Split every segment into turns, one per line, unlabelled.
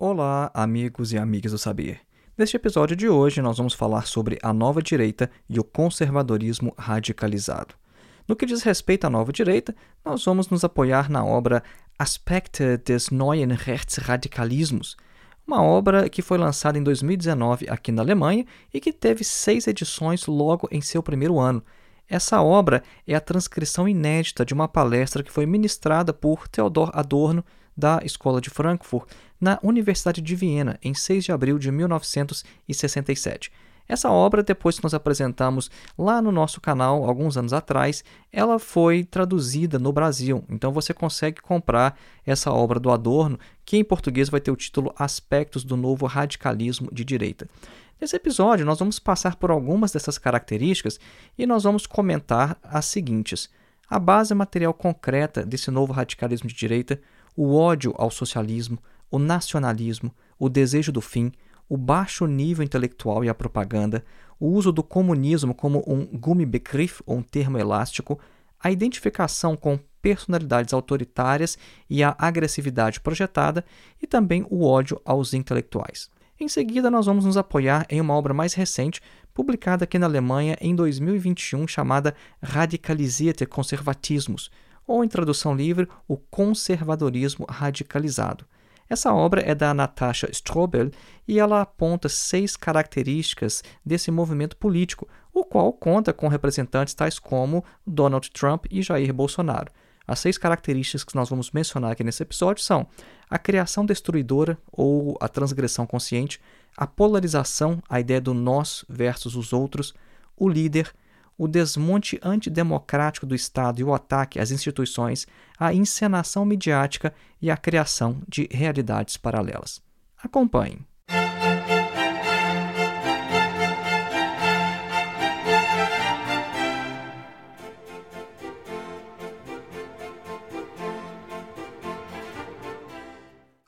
Olá, amigos e amigas do saber. Neste episódio de hoje, nós vamos falar sobre a nova direita e o conservadorismo radicalizado. No que diz respeito à nova direita, nós vamos nos apoiar na obra Aspekte des neuen Rechtsradikalismus, uma obra que foi lançada em 2019 aqui na Alemanha e que teve seis edições logo em seu primeiro ano. Essa obra é a transcrição inédita de uma palestra que foi ministrada por Theodor Adorno da Escola de Frankfurt na Universidade de Viena, em 6 de abril de 1967. Essa obra, depois que nós apresentamos lá no nosso canal alguns anos atrás, ela foi traduzida no Brasil. Então você consegue comprar essa obra do Adorno, que em português vai ter o título Aspectos do Novo Radicalismo de Direita. Nesse episódio, nós vamos passar por algumas dessas características e nós vamos comentar as seguintes: a base material concreta desse novo radicalismo de direita, o ódio ao socialismo, o nacionalismo, o desejo do fim, o baixo nível intelectual e a propaganda, o uso do comunismo como um Gummibegriff, ou um termo elástico, a identificação com personalidades autoritárias e a agressividade projetada, e também o ódio aos intelectuais. Em seguida, nós vamos nos apoiar em uma obra mais recente, publicada aqui na Alemanha em 2021, chamada Radikalisierte Konservatismus, ou em tradução livre, o conservadorismo radicalizado. Essa obra é da Natasha Strobel e ela aponta seis características desse movimento político, o qual conta com representantes tais como Donald Trump e Jair Bolsonaro. As seis características que nós vamos mencionar aqui nesse episódio são a criação destruidora ou a transgressão consciente, a polarização, a ideia do nós versus os outros, o líder, o desmonte antidemocrático do Estado e o ataque às instituições, a encenação midiática e a criação de realidades paralelas. Acompanhe.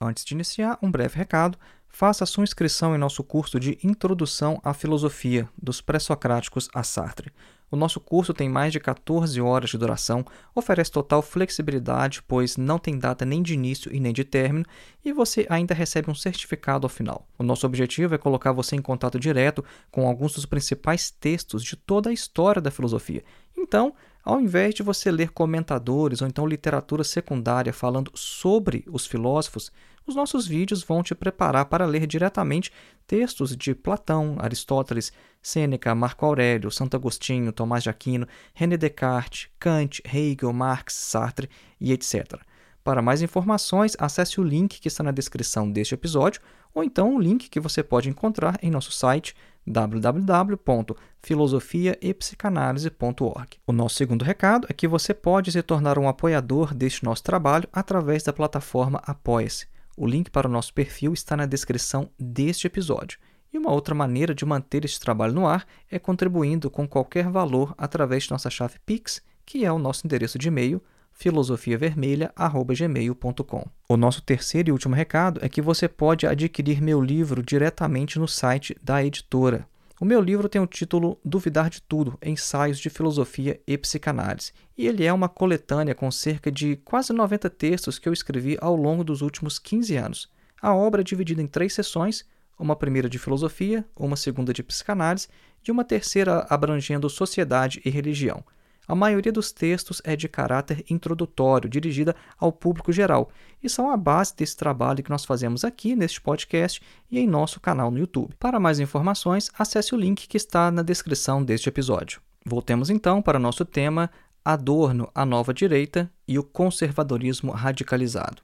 Antes de iniciar, um breve recado. Faça sua inscrição em nosso curso de Introdução à Filosofia, dos Pré-Socráticos a Sartre. O nosso curso tem mais de 14 horas de duração, oferece total flexibilidade, pois não tem data nem de início e nem de término, e você ainda recebe um certificado ao final. O nosso objetivo é colocar você em contato direto com alguns dos principais textos de toda a história da filosofia. Então, ao invés de você ler comentadores ou então literatura secundária falando sobre os filósofos, os nossos vídeos vão te preparar para ler diretamente textos de Platão, Aristóteles, Sêneca, Marco Aurélio, Santo Agostinho, Tomás de Aquino, René Descartes, Kant, Hegel, Marx, Sartre e etc. Para mais informações, acesse o link que está na descrição deste episódio ou então o link que você pode encontrar em nosso site www.filosofiaepsicanalise.org. O nosso segundo recado é que você pode se tornar um apoiador deste nosso trabalho através da plataforma Apoia-se. O link para o nosso perfil está na descrição deste episódio. E uma outra maneira de manter este trabalho no ar é contribuindo com qualquer valor através de nossa chave Pix, que é o nosso endereço de e-mail filosofiavermelha@gmail.com. O nosso terceiro e último recado é que você pode adquirir meu livro diretamente no site da editora. O meu livro tem o título Duvidar de Tudo: Ensaios de Filosofia e Psicanálise, e ele é uma coletânea com cerca de quase 90 textos que eu escrevi ao longo dos últimos 15 anos. A obra é dividida em três sessões, uma primeira de filosofia, uma segunda de psicanálise e uma terceira abrangendo sociedade e religião. A maioria dos textos é de caráter introdutório, dirigida ao público geral, e são a base desse trabalho que nós fazemos aqui neste podcast e em nosso canal no YouTube. Para mais informações, acesse o link que está na descrição deste episódio. Voltemos então para nosso tema Adorno, a nova direita e o conservadorismo radicalizado.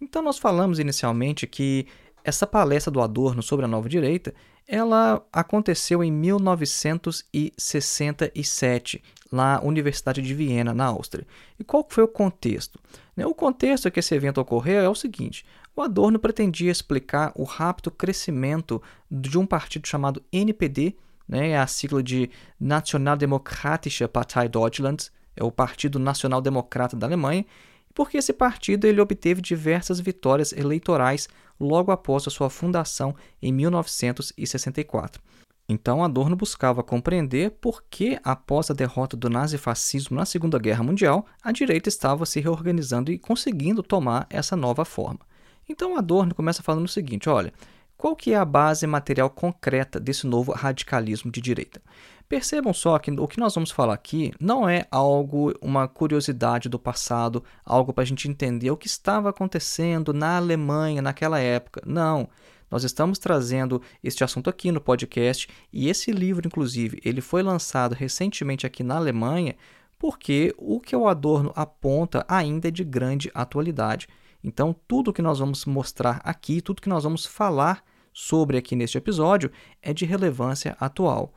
Então nós falamos inicialmente que essa palestra do Adorno sobre a nova direita, ela aconteceu em 1967 na Universidade de Viena, na Áustria. E qual foi o contexto? Né, o contexto que esse evento ocorreu é o seguinte: o Adorno pretendia explicar o rápido crescimento de um partido chamado NPD, né, é a sigla de Nationaldemokratische Partei Deutschlands, é o Partido Nacional Democrata da Alemanha, porque esse partido ele obteve diversas vitórias eleitorais logo após a sua fundação em 1964. Então, Adorno buscava compreender por que, após a derrota do nazifascismo na Segunda Guerra Mundial, a direita estava se reorganizando e conseguindo tomar essa nova forma. Então Adorno começa falando o seguinte: olha, qual que é a base material concreta desse novo radicalismo de direita? Percebam só que o que nós vamos falar aqui não é algo, uma curiosidade do passado, algo para a gente entender o que estava acontecendo na Alemanha naquela época. Não. Nós estamos trazendo este assunto aqui no podcast e esse livro, inclusive, ele foi lançado recentemente aqui na Alemanha porque o que o Adorno aponta ainda é de grande atualidade. Então, tudo que nós vamos mostrar aqui, tudo que nós vamos falar sobre aqui neste episódio é de relevância atual.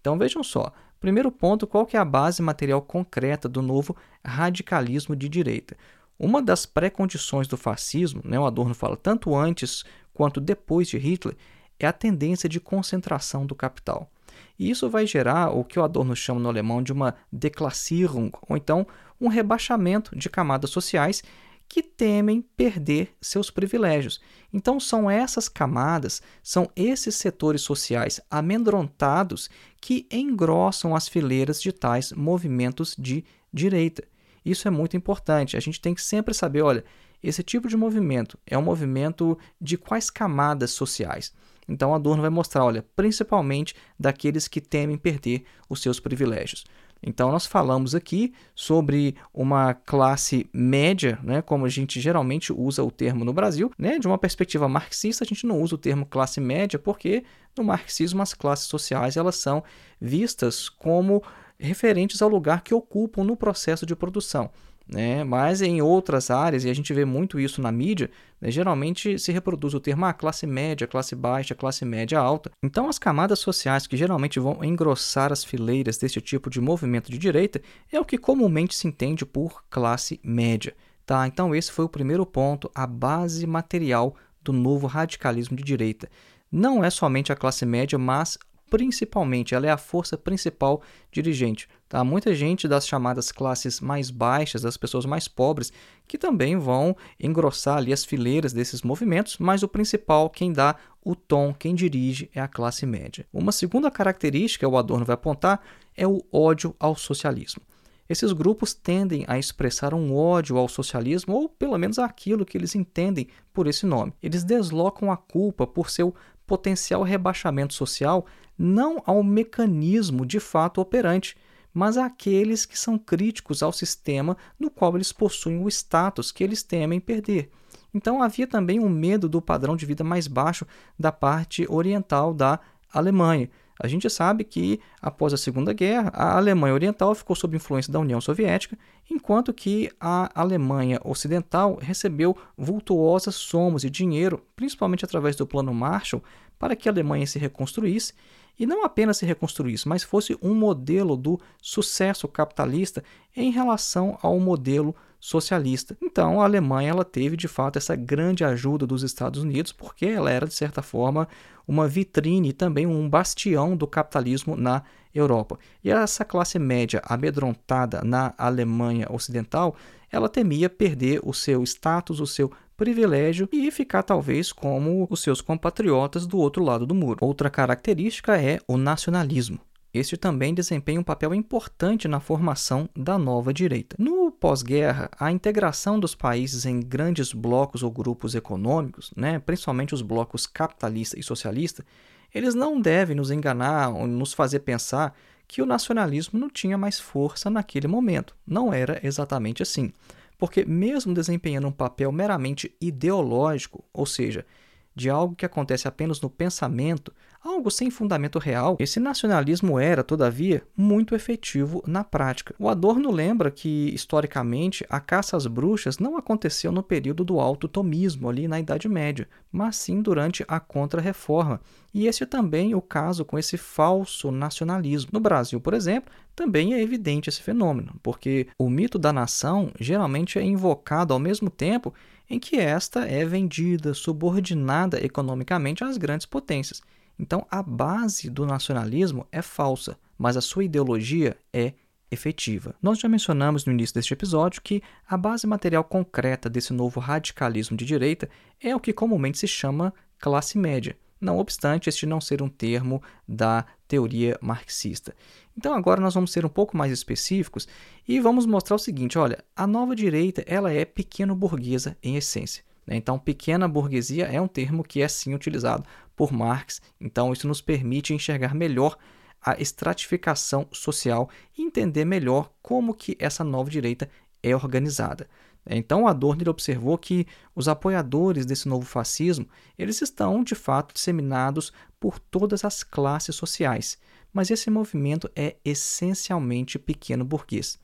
Então vejam só, primeiro ponto, qual que é a base material concreta do novo radicalismo de direita? Uma das pré-condições do fascismo, né, o Adorno fala tanto antes quanto depois de Hitler, é a tendência de concentração do capital. E isso vai gerar o que o Adorno chama no alemão de uma Deklassierung, ou então um rebaixamento de camadas sociais que temem perder seus privilégios. Então, são essas camadas, são esses setores sociais amedrontados que engrossam as fileiras de tais movimentos de direita. Isso é muito importante. A gente tem que sempre saber: olha, esse tipo de movimento é um movimento de quais camadas sociais? Então, Adorno vai mostrar, olha, principalmente daqueles que temem perder os seus privilégios. Então, nós falamos aqui sobre uma classe média, né, como a gente geralmente usa o termo no Brasil. Né, de uma perspectiva marxista, a gente não usa o termo classe média porque no marxismo as classes sociais elas são vistas como referentes ao lugar que ocupam no processo de produção. Né? Mas em outras áreas, e a gente vê muito isso na mídia, né? geralmente se reproduz o termo ah, classe média, classe baixa, classe média alta. Então, as camadas sociais que geralmente vão engrossar as fileiras desse tipo de movimento de direita é o que comumente se entende por classe média. Tá? Então, esse foi o primeiro ponto, a base material do novo radicalismo de direita. Não é somente a classe média, mas principalmente, ela é a força principal dirigente. Tá? Muita gente das chamadas classes mais baixas, das pessoas mais pobres, que também vão engrossar ali as fileiras desses movimentos, mas o principal, quem dá o tom, quem dirige, é a classe média. Uma segunda característica, o Adorno vai apontar, é o ódio ao socialismo. Esses grupos tendem a expressar um ódio ao socialismo, ou pelo menos aquilo que eles entendem por esse nome. Eles deslocam a culpa por seu potencial rebaixamento social não ao mecanismo de fato operante, mas àqueles que são críticos ao sistema no qual eles possuem o status que eles temem perder. Então havia também um medo do padrão de vida mais baixo da parte oriental da Alemanha. A gente sabe que, após a Segunda Guerra, a Alemanha Oriental ficou sob influência da União Soviética, enquanto que a Alemanha Ocidental recebeu vultuosas somas de dinheiro, principalmente através do Plano Marshall, para que a Alemanha se reconstruísse e não apenas se reconstruísse, mas fosse um modelo do sucesso capitalista em relação ao modelo socialista. Então, a Alemanha ela teve de fato essa grande ajuda dos Estados Unidos, porque ela era de certa forma uma vitrine e também um bastião do capitalismo na Europa. E essa classe média amedrontada na Alemanha Ocidental, ela temia perder o seu status, o seu privilégio e ficar talvez como os seus compatriotas do outro lado do muro. Outra característica é o nacionalismo. Este também desempenha um papel importante na formação da nova direita. No pós-guerra, a integração dos países em grandes blocos ou grupos econômicos, né, principalmente os blocos capitalista e socialista, eles não devem nos enganar ou nos fazer pensar que o nacionalismo não tinha mais força naquele momento. Não era exatamente assim. Porque, mesmo desempenhando um papel meramente ideológico, ou seja, de algo que acontece apenas no pensamento, algo sem fundamento real, esse nacionalismo era, todavia, muito efetivo na prática. O Adorno lembra que, historicamente, a caça às bruxas não aconteceu no período do Alto Tomismo, ali na Idade Média, mas sim durante a Contra-Reforma. E esse é também o caso com esse falso nacionalismo. No Brasil, por exemplo, também é evidente esse fenômeno, porque o mito da nação geralmente é invocado ao mesmo tempo em que esta é vendida, subordinada economicamente às grandes potências. Então, a base do nacionalismo é falsa, mas a sua ideologia é efetiva. Nós já mencionamos no início deste episódio que a base material concreta desse novo radicalismo de direita é o que comumente se chama classe média, não obstante este não ser um termo da teoria marxista. Então agora nós vamos ser um pouco mais específicos e vamos mostrar o seguinte, olha, a nova direita ela é pequeno burguesa em essência. Né? Então, pequena burguesia é um termo que é sim utilizado por Marx, então isso nos permite enxergar melhor a estratificação social e entender melhor como que essa nova direita é organizada. Então Adorno observou que os apoiadores desse novo fascismo eles estão de fato disseminados por todas as classes sociais, mas esse movimento é essencialmente pequeno burguês.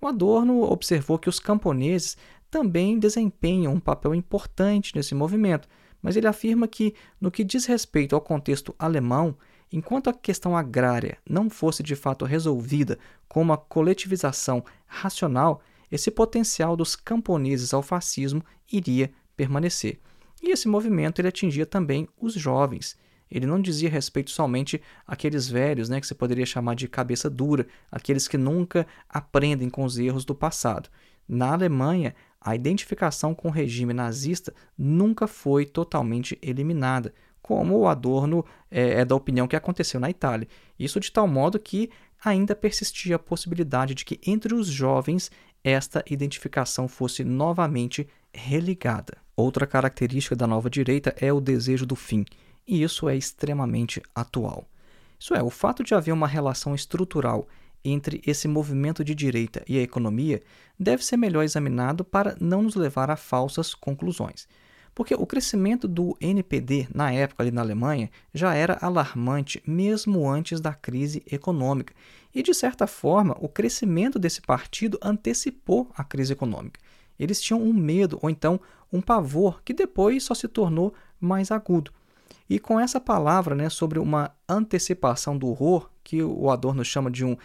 O Adorno observou que os camponeses também desempenham um papel importante nesse movimento, mas ele afirma que, no que diz respeito ao contexto alemão, enquanto a questão agrária não fosse de fato resolvida com uma coletivização racional, esse potencial dos camponeses ao fascismo iria permanecer. E esse movimento ele atingia também os jovens. Ele não dizia respeito somente àqueles velhos, né, que você poderia chamar de cabeça dura, aqueles que nunca aprendem com os erros do passado. Na Alemanha, a identificação com o regime nazista nunca foi totalmente eliminada, como o Adorno é, é da opinião que aconteceu na Itália. Isso de tal modo que ainda persistia a possibilidade de que entre os jovens esta identificação fosse novamente religada. Outra característica da nova direita é o desejo do fim, e isso é extremamente atual. Isso é, o fato de haver uma relação estrutural entre esse movimento de direita e a economia deve ser melhor examinado para não nos levar a falsas conclusões. Porque o crescimento do NPD na época ali na Alemanha já era alarmante mesmo antes da crise econômica. E de certa forma, o crescimento desse partido antecipou a crise econômica. Eles tinham um medo ou então um pavor que depois só se tornou mais agudo. E com essa palavra né, sobre uma antecipação do horror, que o Adorno chama de um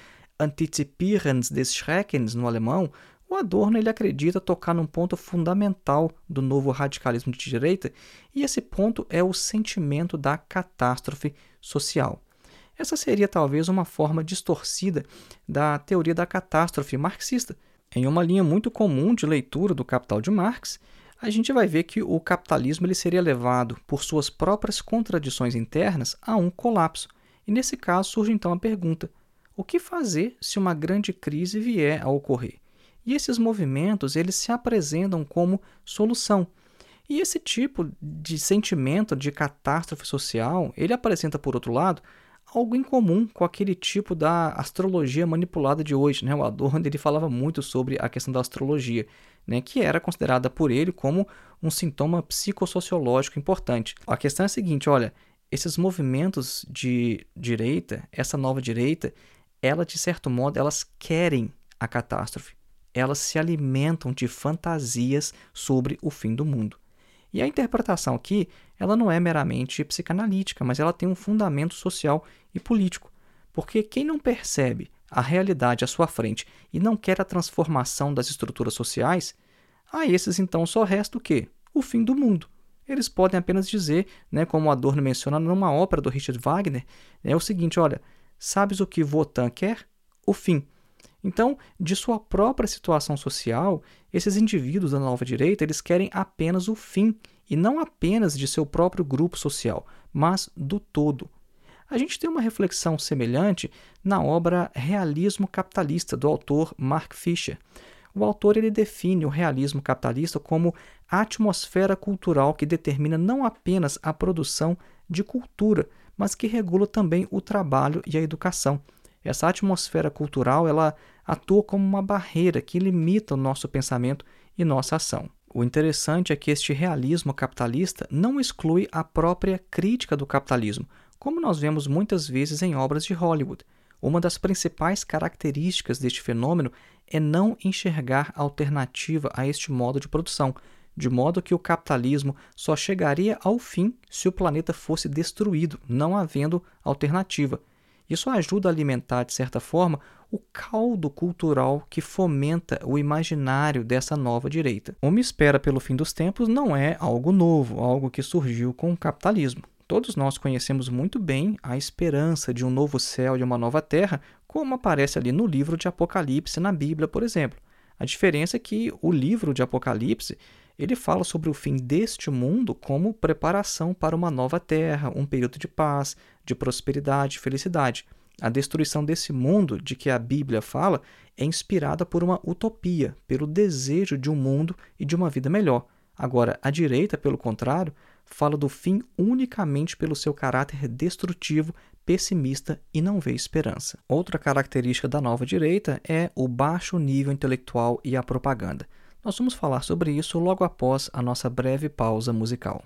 Antizipieren des Schreckens no alemão, o Adorno ele acredita tocar num ponto fundamental do novo radicalismo de direita, e esse ponto é o sentimento da catástrofe social. Essa seria talvez uma forma distorcida da teoria da catástrofe marxista. Em uma linha muito comum de leitura do Capital de Marx, a gente vai ver que o capitalismo ele seria levado por suas próprias contradições internas a um colapso. E nesse caso surge então a pergunta: o que fazer se uma grande crise vier a ocorrer? E esses movimentos, eles se apresentam como solução. E esse tipo de sentimento de catástrofe social, ele apresenta, por outro lado, algo em comum com aquele tipo da astrologia manipulada de hoje. Né? O Adorno ele falava muito sobre a questão da astrologia, né? que era considerada por ele como um sintoma psicossociológico importante. A questão é a seguinte, olha, esses movimentos de direita, essa nova direita, ela de certo modo, elas querem a catástrofe elas se alimentam de fantasias sobre o fim do mundo. E a interpretação aqui, ela não é meramente psicanalítica, mas ela tem um fundamento social e político. Porque quem não percebe a realidade à sua frente e não quer a transformação das estruturas sociais, a esses então só resta o quê? O fim do mundo. Eles podem apenas dizer, né, como Adorno menciona numa ópera do Richard Wagner, é o seguinte, olha, sabes o que Wotan quer? O fim. Então, de sua própria situação social, esses indivíduos da nova direita, eles querem apenas o fim, e não apenas de seu próprio grupo social, mas do todo. A gente tem uma reflexão semelhante na obra Realismo Capitalista, do autor Mark Fisher. O autor ele define o realismo capitalista como a atmosfera cultural que determina não apenas a produção de cultura, mas que regula também o trabalho e a educação. Essa atmosfera cultural ela atua como uma barreira que limita o nosso pensamento e nossa ação. O interessante é que este realismo capitalista não exclui a própria crítica do capitalismo, como nós vemos muitas vezes em obras de Hollywood. Uma das principais características deste fenômeno é não enxergar alternativa a este modo de produção, de modo que o capitalismo só chegaria ao fim se o planeta fosse destruído, não havendo alternativa. Isso ajuda a alimentar, de certa forma, o caldo cultural que fomenta o imaginário dessa nova direita. Uma espera pelo fim dos tempos não é algo novo, algo que surgiu com o capitalismo. Todos nós conhecemos muito bem a esperança de um novo céu e uma nova terra, como aparece ali no livro de Apocalipse na Bíblia, por exemplo. A diferença é que o livro de Apocalipse ele fala sobre o fim deste mundo como preparação para uma nova terra, um período de paz, de prosperidade felicidade. A destruição desse mundo de que a Bíblia fala é inspirada por uma utopia, pelo desejo de um mundo e de uma vida melhor. Agora, a direita, pelo contrário, fala do fim unicamente pelo seu caráter destrutivo, pessimista e não vê esperança. Outra característica da nova direita é o baixo nível intelectual e a propaganda. Nós vamos falar sobre isso logo após a nossa breve pausa musical.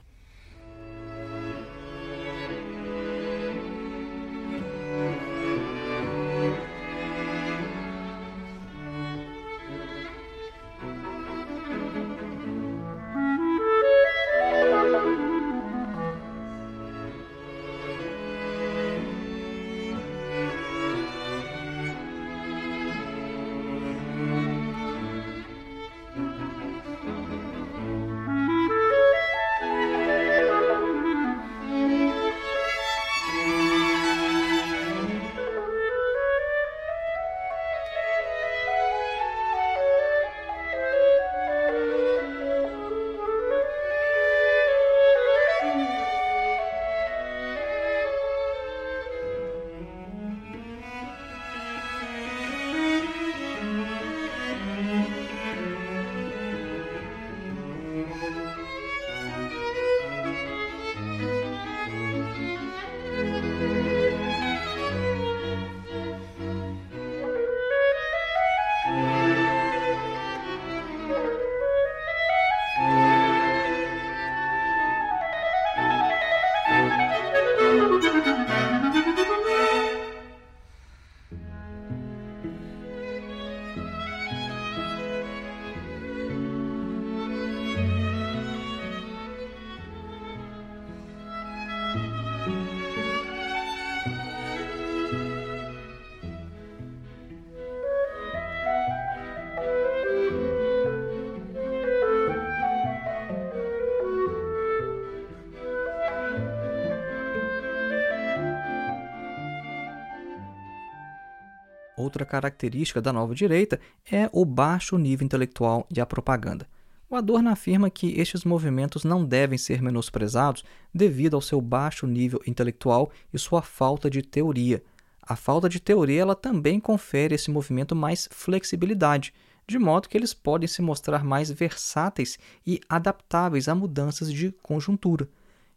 Outra característica da nova direita é o baixo nível intelectual e a propaganda. O Adorno afirma que estes movimentos não devem ser menosprezados devido ao seu baixo nível intelectual e sua falta de teoria. A falta de teoria ela também confere a esse movimento mais flexibilidade, de modo que eles podem se mostrar mais versáteis e adaptáveis a mudanças de conjuntura.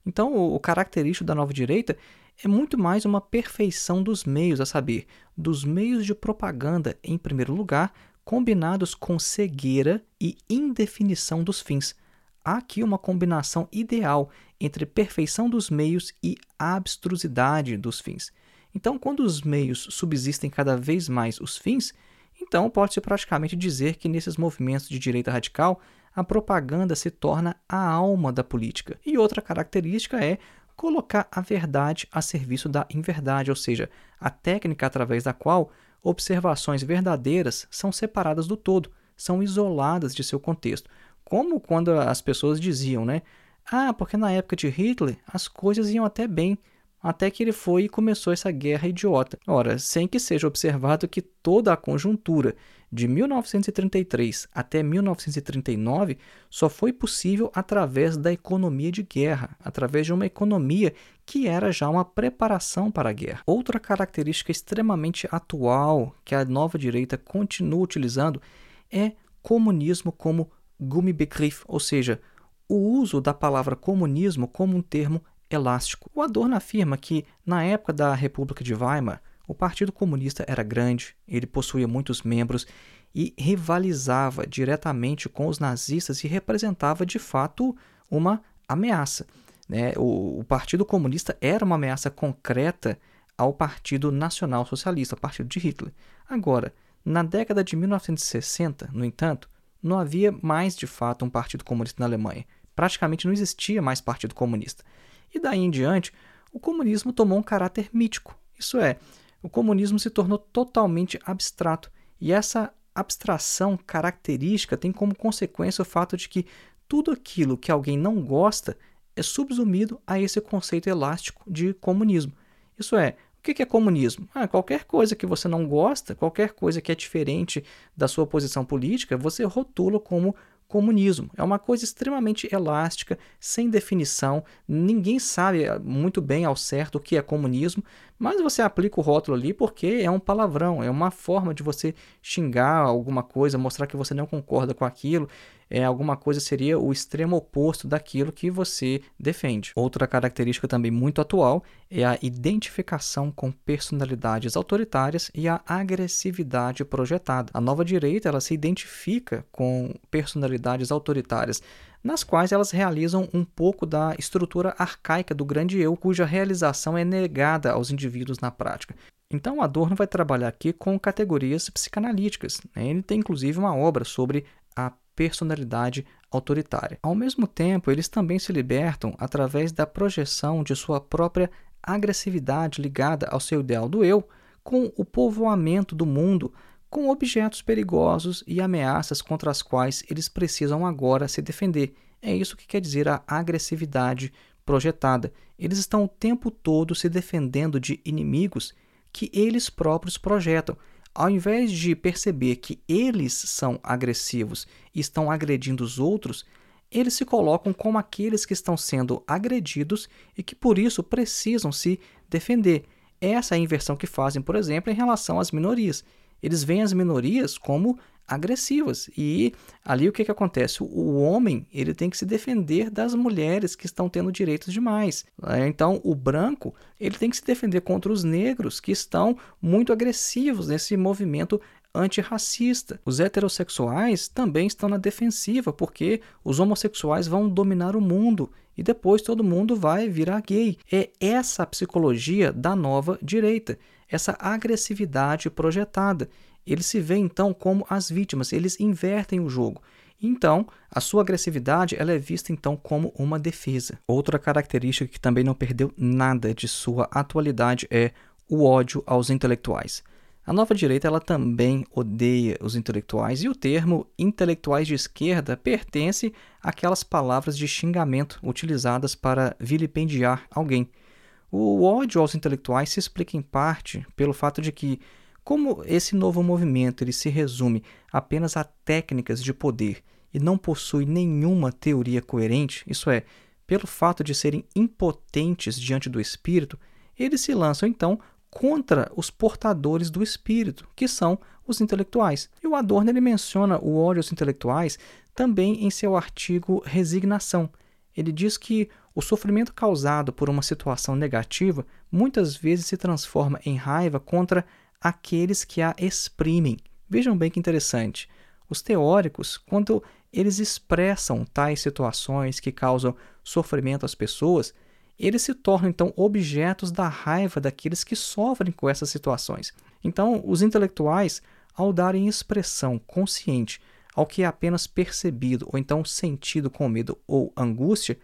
Então, o, característico da nova direita é muito mais uma perfeição dos meios, a saber, dos meios de propaganda, em primeiro lugar, combinados com cegueira e indefinição dos fins. Há aqui uma combinação ideal entre perfeição dos meios e abstrusidade dos fins. Então, quando os meios subsistem cada vez mais os fins, então pode-se praticamente dizer que nesses movimentos de direita radical a propaganda se torna a alma da política. E outra característica é colocar a verdade a serviço da inverdade, ou seja, a técnica através da qual observações verdadeiras são separadas do todo, são isoladas de seu contexto. Como quando as pessoas diziam, né? Ah, porque na época de Hitler as coisas iam até bem, até que ele foi e começou essa guerra idiota. Ora, sem que seja observado que toda a conjuntura de 1933 até 1939 só foi possível através da economia de guerra, através de uma economia que era já uma preparação para a guerra. Outra característica extremamente atual que a nova direita continua utilizando é comunismo como Gummibegriff, ou seja, o uso da palavra comunismo como um termo elástico. O Adorno afirma que, na época da República de Weimar, o Partido Comunista era grande, ele possuía muitos membros e rivalizava diretamente com os nazistas e representava de fato uma ameaça. Né? O, o Partido Comunista era uma ameaça concreta ao Partido Nacional Socialista, ao Partido de Hitler. Agora, na década de 1960, no entanto, não havia mais de fato um Partido Comunista na Alemanha. Praticamente não existia mais Partido Comunista. E daí em diante, o comunismo tomou um caráter mítico. Isso é, o comunismo se tornou totalmente abstrato. E essa abstração característica tem como consequência o fato de que tudo aquilo que alguém não gosta é subsumido a esse conceito elástico de comunismo. Isso é, o que é comunismo? Ah, qualquer coisa que você não gosta, qualquer coisa que é diferente da sua posição política, você rotula como comunismo. É uma coisa extremamente elástica, sem definição, ninguém sabe eh, muito bem ao certo o que é comunismo, mas você aplica o rótulo ali porque é um palavrão, é uma forma de você xingar alguma coisa, mostrar que você não concorda com aquilo. É alguma coisa seria o extremo oposto daquilo que você defende. Outra característica também muito atual é a identificação com personalidades autoritárias e a agressividade projetada. A nova direita ela se identifica com personalidades autoritárias nas quais elas realizam um pouco da estrutura arcaica do grande eu, cuja realização é negada aos indivíduos na prática. Então, Adorno vai trabalhar aqui com categorias psicanalíticas. Né? Ele tem inclusive uma obra sobre a personalidade autoritária. Ao mesmo tempo, eles também se libertam através da projeção de sua própria agressividade ligada ao seu ideal do eu, com o povoamento do mundo com objetos perigosos e ameaças contra as quais eles precisam agora se defender. É isso que quer dizer a agressividade projetada. Eles estão o tempo todo se defendendo de inimigos que eles próprios projetam. Ao invés de perceber que eles são agressivos e estão agredindo os outros, eles se colocam como aqueles que estão sendo agredidos e que por isso precisam se defender. Essa é a inversão que fazem, por exemplo, em relação às minorias eles veem as minorias como agressivas. E ali o que, que acontece? O homem ele tem que se defender das mulheres que estão tendo direitos demais. Né? Então o branco ele tem que se defender contra os negros que estão muito agressivos nesse movimento antirracista. Os heterossexuais também estão na defensiva, porque os homossexuais vão dominar o mundo e depois todo mundo vai virar gay. É essa a psicologia da nova direita essa agressividade projetada. Eles se veem então como as vítimas, eles invertem o jogo. Então, a sua agressividade ela é vista então como uma defesa. Outra característica que também não perdeu nada de sua atualidade é o ódio aos intelectuais. A nova direita ela também odeia os intelectuais e o termo intelectuais de esquerda pertence àquelas palavras de xingamento utilizadas para vilipendiar alguém. O ódio aos intelectuais se explica em parte pelo fato de que, como esse novo movimento ele se resume apenas a técnicas de poder e não possui nenhuma teoria coerente, isso é, pelo fato de serem impotentes diante do espírito, eles se lançam então contra os portadores do espírito, que são os intelectuais. E o Adorno ele menciona o ódio aos intelectuais também em seu artigo Resignação. Ele diz que o sofrimento causado por uma situação negativa muitas vezes se transforma em raiva contra aqueles que a exprimem. Vejam bem que interessante. Os teóricos, quando eles expressam tais situações que causam sofrimento às pessoas, eles se tornam então objetos da raiva daqueles que sofrem com essas situações. Então, os intelectuais, ao darem expressão consciente ao que é apenas percebido ou então sentido com medo ou angústia,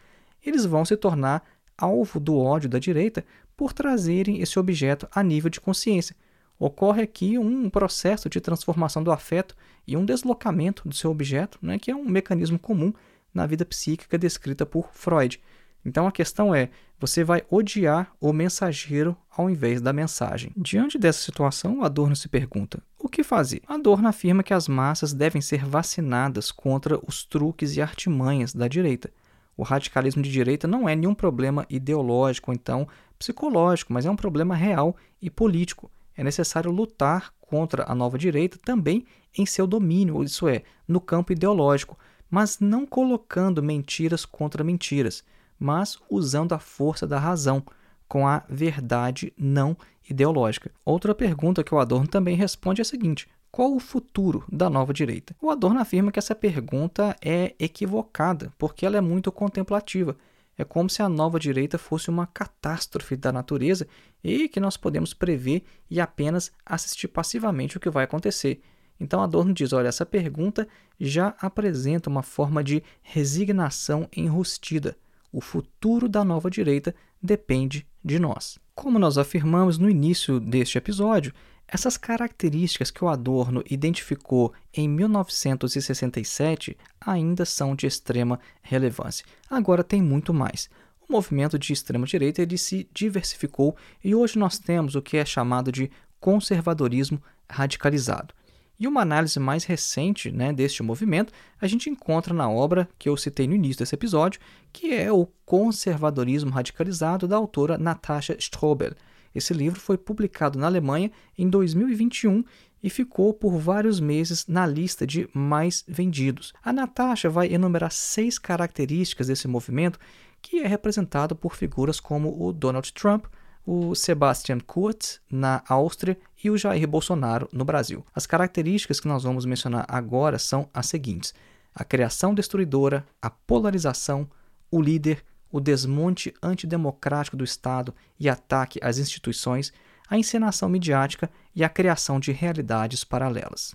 eles vão se tornar alvo do ódio da direita por trazerem esse objeto a nível de consciência. Ocorre aqui um processo de transformação do afeto e um deslocamento do seu objeto, né, que é um mecanismo comum na vida psíquica descrita por Freud. Então a questão é: você vai odiar o mensageiro ao invés da mensagem. Diante dessa situação, Adorno se pergunta: o que fazer? Adorno afirma que as massas devem ser vacinadas contra os truques e artimanhas da direita. O radicalismo de direita não é nenhum problema ideológico então psicológico, mas é um problema real e político. É necessário lutar contra a nova direita também em seu domínio, isso é, no campo ideológico, mas não colocando mentiras contra mentiras, mas usando a força da razão, com a verdade não ideológica. Outra pergunta que o Adorno também responde é a seguinte: qual o futuro da nova direita? O Adorno afirma que essa pergunta é equivocada, porque ela é muito contemplativa. É como se a nova direita fosse uma catástrofe da natureza e que nós podemos prever e apenas assistir passivamente o que vai acontecer. Então Adorno diz: olha, essa pergunta já apresenta uma forma de resignação enrustida. O futuro da nova direita depende de nós. Como nós afirmamos no início deste episódio, essas características que o Adorno identificou em 1967 ainda são de extrema relevância. Agora tem muito mais. O movimento de extrema direita ele se diversificou e hoje nós temos o que é chamado de conservadorismo radicalizado. E uma análise mais recente né, deste movimento a gente encontra na obra que eu citei no início desse episódio, que é o Conservadorismo Radicalizado da autora Natasha Strobel. Esse livro foi publicado na Alemanha em 2021 e ficou por vários meses na lista de mais vendidos. A Natasha vai enumerar seis características desse movimento que é representado por figuras como o Donald Trump, o Sebastian Kurz na Áustria e o Jair Bolsonaro no Brasil. As características que nós vamos mencionar agora são as seguintes: a criação destruidora, a polarização, o líder, o desmonte antidemocrático do Estado e ataque às instituições, a encenação midiática e a criação de realidades paralelas.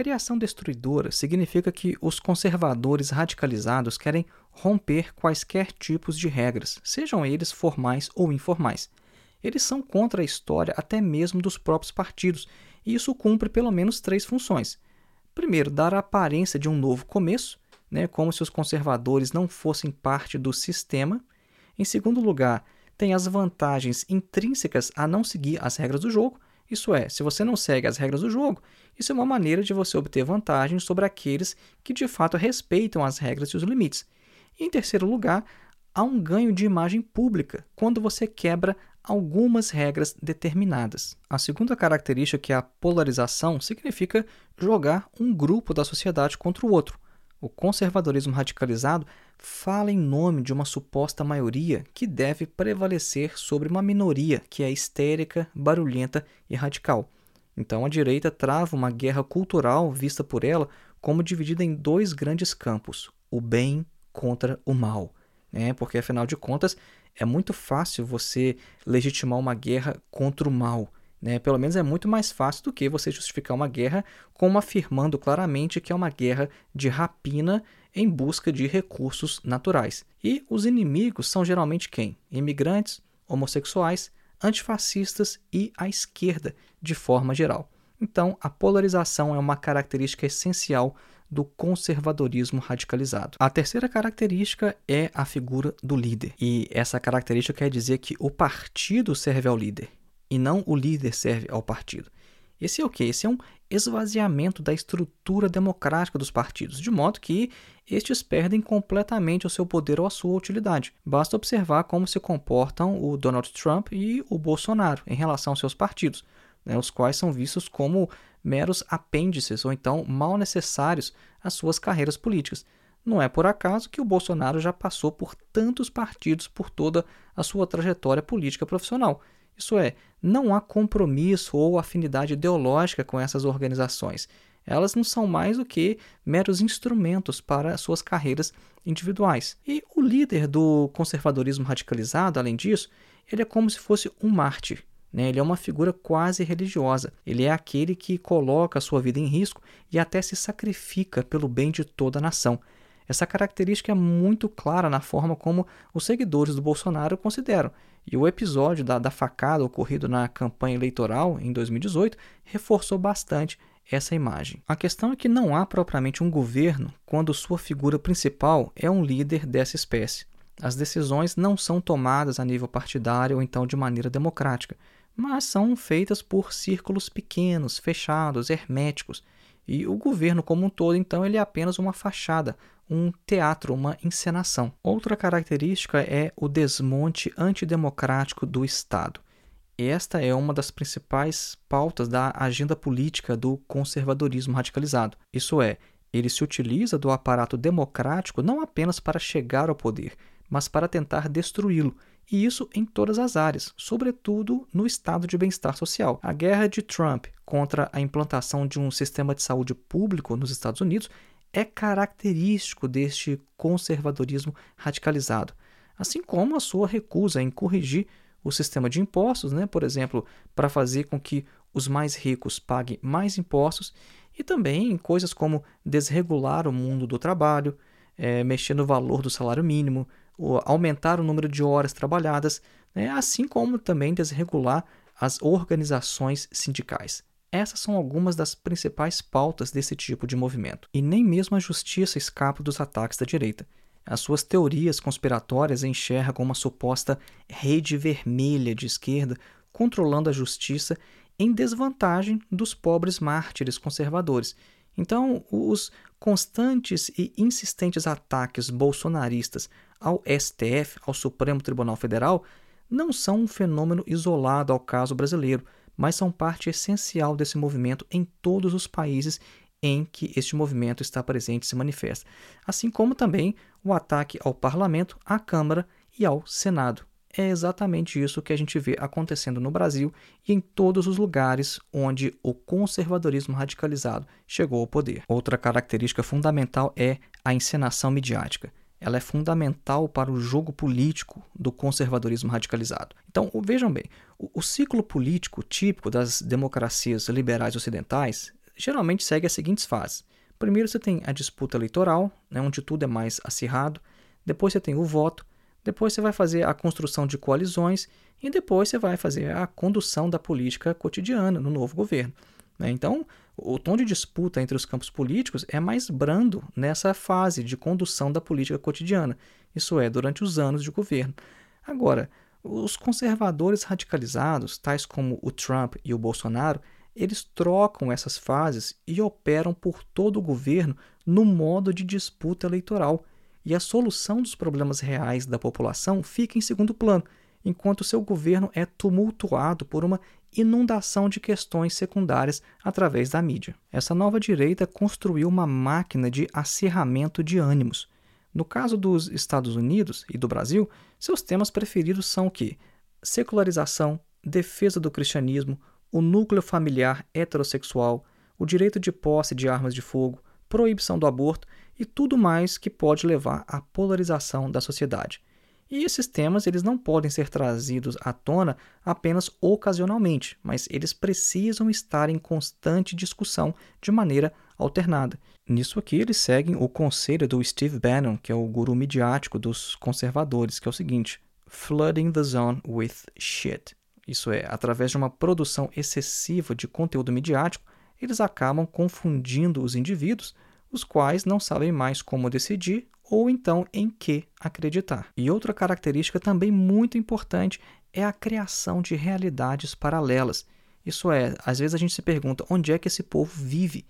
Criação destruidora significa que os conservadores radicalizados querem romper quaisquer tipos de regras, sejam eles formais ou informais. Eles são contra a história até mesmo dos próprios partidos, e isso cumpre pelo menos três funções. Primeiro, dar a aparência de um novo começo, né, como se os conservadores não fossem parte do sistema. Em segundo lugar, tem as vantagens intrínsecas a não seguir as regras do jogo. Isso é, se você não segue as regras do jogo, isso é uma maneira de você obter vantagens sobre aqueles que de fato respeitam as regras e os limites. E, em terceiro lugar, há um ganho de imagem pública quando você quebra algumas regras determinadas. A segunda característica, que é a polarização, significa jogar um grupo da sociedade contra o outro. O conservadorismo radicalizado fala em nome de uma suposta maioria que deve prevalecer sobre uma minoria que é histérica, barulhenta e radical. Então a direita trava uma guerra cultural vista por ela como dividida em dois grandes campos: o bem contra o mal. Né? Porque afinal de contas é muito fácil você legitimar uma guerra contra o mal. Né? Pelo menos é muito mais fácil do que você justificar uma guerra como afirmando claramente que é uma guerra de rapina em busca de recursos naturais. E os inimigos são geralmente quem? Imigrantes, homossexuais, antifascistas e a esquerda, de forma geral. Então, a polarização é uma característica essencial do conservadorismo radicalizado. A terceira característica é a figura do líder. E essa característica quer dizer que o partido serve ao líder e não o líder serve ao partido. Esse é o que? Esse é um esvaziamento da estrutura democrática dos partidos, de modo que estes perdem completamente o seu poder ou a sua utilidade. Basta observar como se comportam o Donald Trump e o Bolsonaro em relação aos seus partidos, né, os quais são vistos como meros apêndices ou então mal necessários às suas carreiras políticas. Não é por acaso que o Bolsonaro já passou por tantos partidos por toda a sua trajetória política profissional. Isso é, não há compromisso ou afinidade ideológica com essas organizações. Elas não são mais do que meros instrumentos para suas carreiras individuais. E o líder do conservadorismo radicalizado, além disso, ele é como se fosse um mártir. Né? Ele é uma figura quase religiosa. Ele é aquele que coloca a sua vida em risco e até se sacrifica pelo bem de toda a nação. Essa característica é muito clara na forma como os seguidores do Bolsonaro consideram. E o episódio da, da facada ocorrido na campanha eleitoral em 2018 reforçou bastante essa imagem. A questão é que não há propriamente um governo quando sua figura principal é um líder dessa espécie. As decisões não são tomadas a nível partidário ou então de maneira democrática, mas são feitas por círculos pequenos, fechados, herméticos. E o governo como um todo, então, ele é apenas uma fachada, um teatro, uma encenação. Outra característica é o desmonte antidemocrático do Estado. esta é uma das principais pautas da agenda política do conservadorismo radicalizado. Isso é, ele se utiliza do aparato democrático não apenas para chegar ao poder, mas para tentar destruí-lo, e isso em todas as áreas, sobretudo no estado de bem-estar social. A guerra de Trump contra a implantação de um sistema de saúde público nos Estados Unidos é característico deste conservadorismo radicalizado, assim como a sua recusa em corrigir o sistema de impostos, né, por exemplo, para fazer com que os mais ricos paguem mais impostos, e também coisas como desregular o mundo do trabalho, é, mexer no valor do salário mínimo, aumentar o número de horas trabalhadas, né, assim como também desregular as organizações sindicais. Essas são algumas das principais pautas desse tipo de movimento. E nem mesmo a justiça escapa dos ataques da direita. As suas teorias conspiratórias enxergam uma suposta rede vermelha de esquerda controlando a justiça em desvantagem dos pobres mártires conservadores. Então, os constantes e insistentes ataques bolsonaristas ao STF, ao Supremo Tribunal Federal, não são um fenômeno isolado ao caso brasileiro, mas são parte essencial desse movimento em todos os países em que este movimento está presente e se manifesta, assim como também o ataque ao parlamento, à Câmara e ao Senado. É exatamente isso que a gente vê acontecendo no Brasil e em todos os lugares onde o conservadorismo radicalizado chegou ao poder. Outra característica fundamental é a encenação midiática ela é fundamental para o jogo político do conservadorismo radicalizado. Então, vejam bem, o, o ciclo político típico das democracias liberais ocidentais geralmente segue as seguintes fases. Primeiro você tem a disputa eleitoral, né, onde tudo é mais acirrado, depois você tem o voto, depois você vai fazer a construção de coalizões e depois você vai fazer a condução da política cotidiana no novo governo. Né? Então, o tom de disputa entre os campos políticos é mais brando nessa fase de condução da política cotidiana, isso é, durante os anos de governo. Agora, os conservadores radicalizados, tais como o Trump e o Bolsonaro, eles trocam essas fases e operam por todo o governo no modo de disputa eleitoral, e a solução dos problemas reais da população fica em segundo plano, enquanto seu governo é tumultuado por uma inundação de questões secundárias através da mídia. Essa nova direita construiu uma máquina de acirramento de ânimos. No caso dos Estados Unidos e do Brasil, seus temas preferidos são o quê? Secularização, defesa do cristianismo, o núcleo familiar heterossexual, o direito de posse de armas de fogo, proibição do aborto e tudo mais que pode levar à polarização da sociedade. E esses temas eles não podem ser trazidos à tona apenas ocasionalmente, mas eles precisam estar em constante discussão de maneira alternada. Nisso aqui eles seguem o conselho do Steve Bannon, que é o guru midiático dos conservadores, que é o seguinte: flooding the zone with shit. Isso é, através de uma produção excessiva de conteúdo midiático, eles acabam confundindo os indivíduos, os quais não sabem mais como decidir ou então em que acreditar. E outra característica também muito importante é a criação de realidades paralelas. Isso é, às vezes a gente se pergunta onde é que esse povo vive,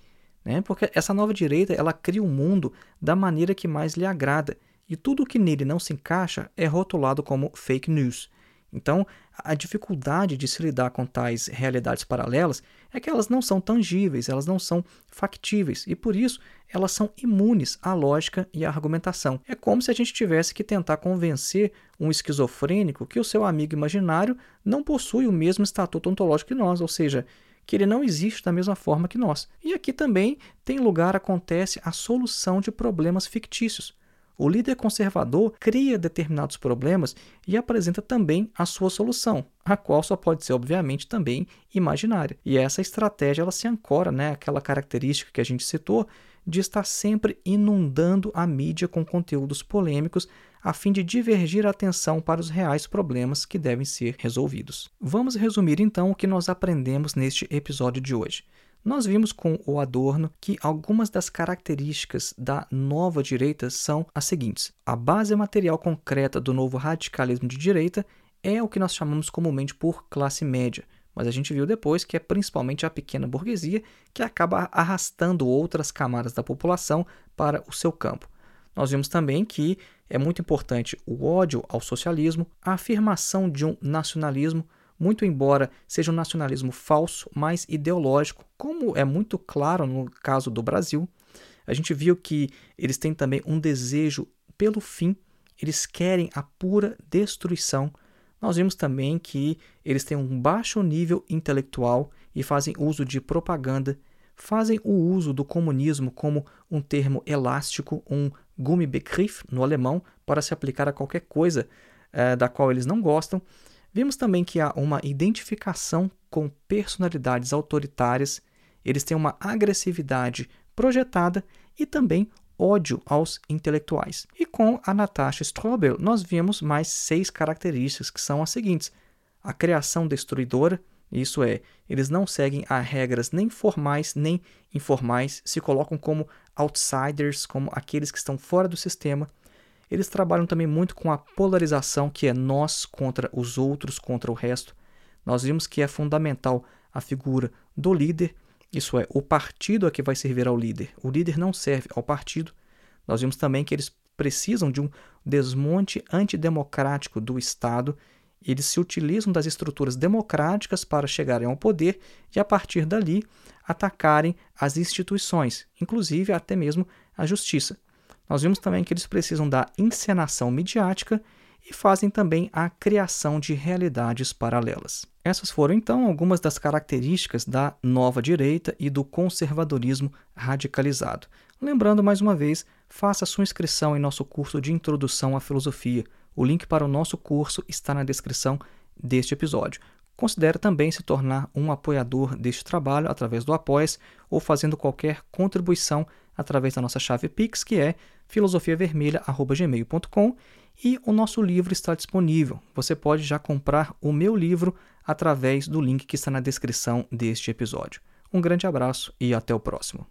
né? Porque essa nova direita ela cria o um mundo da maneira que mais lhe agrada e tudo que nele não se encaixa é rotulado como fake news. Então, a dificuldade de se lidar com tais realidades paralelas é que elas não são tangíveis, elas não são factíveis e por isso elas são imunes à lógica e à argumentação. É como se a gente tivesse que tentar convencer um esquizofrênico que o seu amigo imaginário não possui o mesmo estatuto ontológico que nós, ou seja, que ele não existe da mesma forma que nós. E aqui também tem lugar acontece a solução de problemas fictícios. O líder conservador cria determinados problemas e apresenta também a sua solução, a qual só pode ser, obviamente, também imaginária. E essa estratégia ela se ancora, né, característica que a gente citou, de estar sempre inundando a mídia com conteúdos polêmicos a fim de divergir a atenção para os reais problemas que devem ser resolvidos. Vamos resumir então o que nós aprendemos neste episódio de hoje. Nós vimos com o Adorno que algumas das características da nova direita são as seguintes: a base material concreta do novo radicalismo de direita é o que nós chamamos comumente por classe média, mas a gente viu depois que é principalmente a pequena burguesia que acaba arrastando outras camadas da população para o seu campo. Nós vimos também que é muito importante o ódio ao socialismo, a afirmação de um nacionalismo muito embora seja um nacionalismo falso, mas ideológico, como é muito claro no caso do Brasil. A gente viu que eles têm também um desejo pelo fim, eles querem a pura destruição. Nós vimos também que eles têm um baixo nível intelectual e fazem uso de propaganda, fazem o uso do comunismo como um termo elástico, um Gummibegriff no alemão, para se aplicar a qualquer coisa eh, da qual eles não gostam. Vimos também que há uma identificação com personalidades autoritárias, eles têm uma agressividade projetada e também ódio aos intelectuais. E com a Natasha Strobel, nós vimos mais seis características que são as seguintes: a criação destruidora, isso é, eles não seguem a regras nem formais nem informais, se colocam como outsiders, como aqueles que estão fora do sistema. Eles trabalham também muito com a polarização, que é nós contra os outros, contra o resto. Nós vimos que é fundamental a figura do líder, isso é, o partido é que vai servir ao líder. O líder não serve ao partido. Nós vimos também que eles precisam de um desmonte antidemocrático do Estado. Eles se utilizam das estruturas democráticas para chegarem ao poder e, a partir dali, atacarem as instituições, inclusive até mesmo a justiça. Nós vimos também que eles precisam da encenação midiática e fazem também a criação de realidades paralelas. Essas foram então algumas das características da nova direita e do conservadorismo radicalizado. Lembrando mais uma vez, faça sua inscrição em nosso curso de Introdução à Filosofia. O link para o nosso curso está na descrição deste episódio. Considere também se tornar um apoiador deste trabalho através do Apoias ou fazendo qualquer contribuição através da nossa chave Pix, que é filosofiavermelha.gmail.com e o nosso livro está disponível. Você pode já comprar o meu livro através do link que está na descrição deste episódio. Um grande abraço e até o próximo.